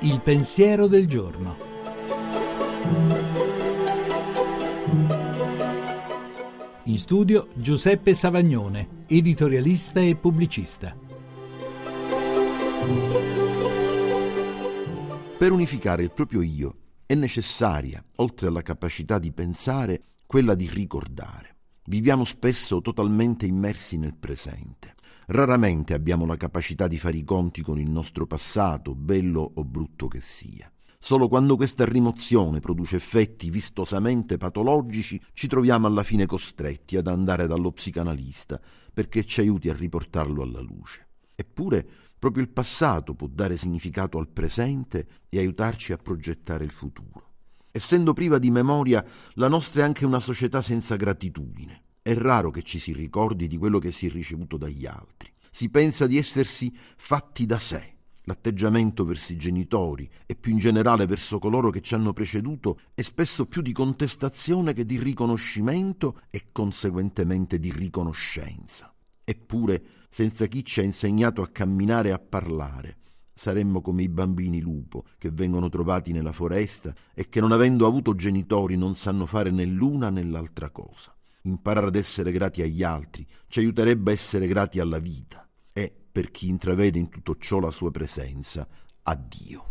Il pensiero del giorno. In studio Giuseppe Savagnone, editorialista e pubblicista. Per unificare il proprio io è necessaria, oltre alla capacità di pensare, quella di ricordare. Viviamo spesso totalmente immersi nel presente. Raramente abbiamo la capacità di fare i conti con il nostro passato, bello o brutto che sia. Solo quando questa rimozione produce effetti vistosamente patologici ci troviamo alla fine costretti ad andare dallo psicanalista perché ci aiuti a riportarlo alla luce. Eppure proprio il passato può dare significato al presente e aiutarci a progettare il futuro. Essendo priva di memoria, la nostra è anche una società senza gratitudine. È raro che ci si ricordi di quello che si è ricevuto dagli altri. Si pensa di essersi fatti da sé L'atteggiamento verso i genitori e più in generale verso coloro che ci hanno preceduto è spesso più di contestazione che di riconoscimento e conseguentemente di riconoscenza. Eppure, senza chi ci ha insegnato a camminare e a parlare, saremmo come i bambini lupo che vengono trovati nella foresta e che non avendo avuto genitori non sanno fare né l'una né l'altra cosa. Imparare ad essere grati agli altri ci aiuterebbe a essere grati alla vita e per chi intravede in tutto ciò la sua presenza, a Dio.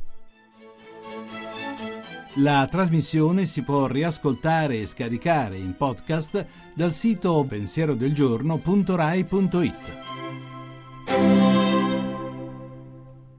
La trasmissione si può riascoltare e scaricare in podcast dal sito pensierodelgiorno.rai.it.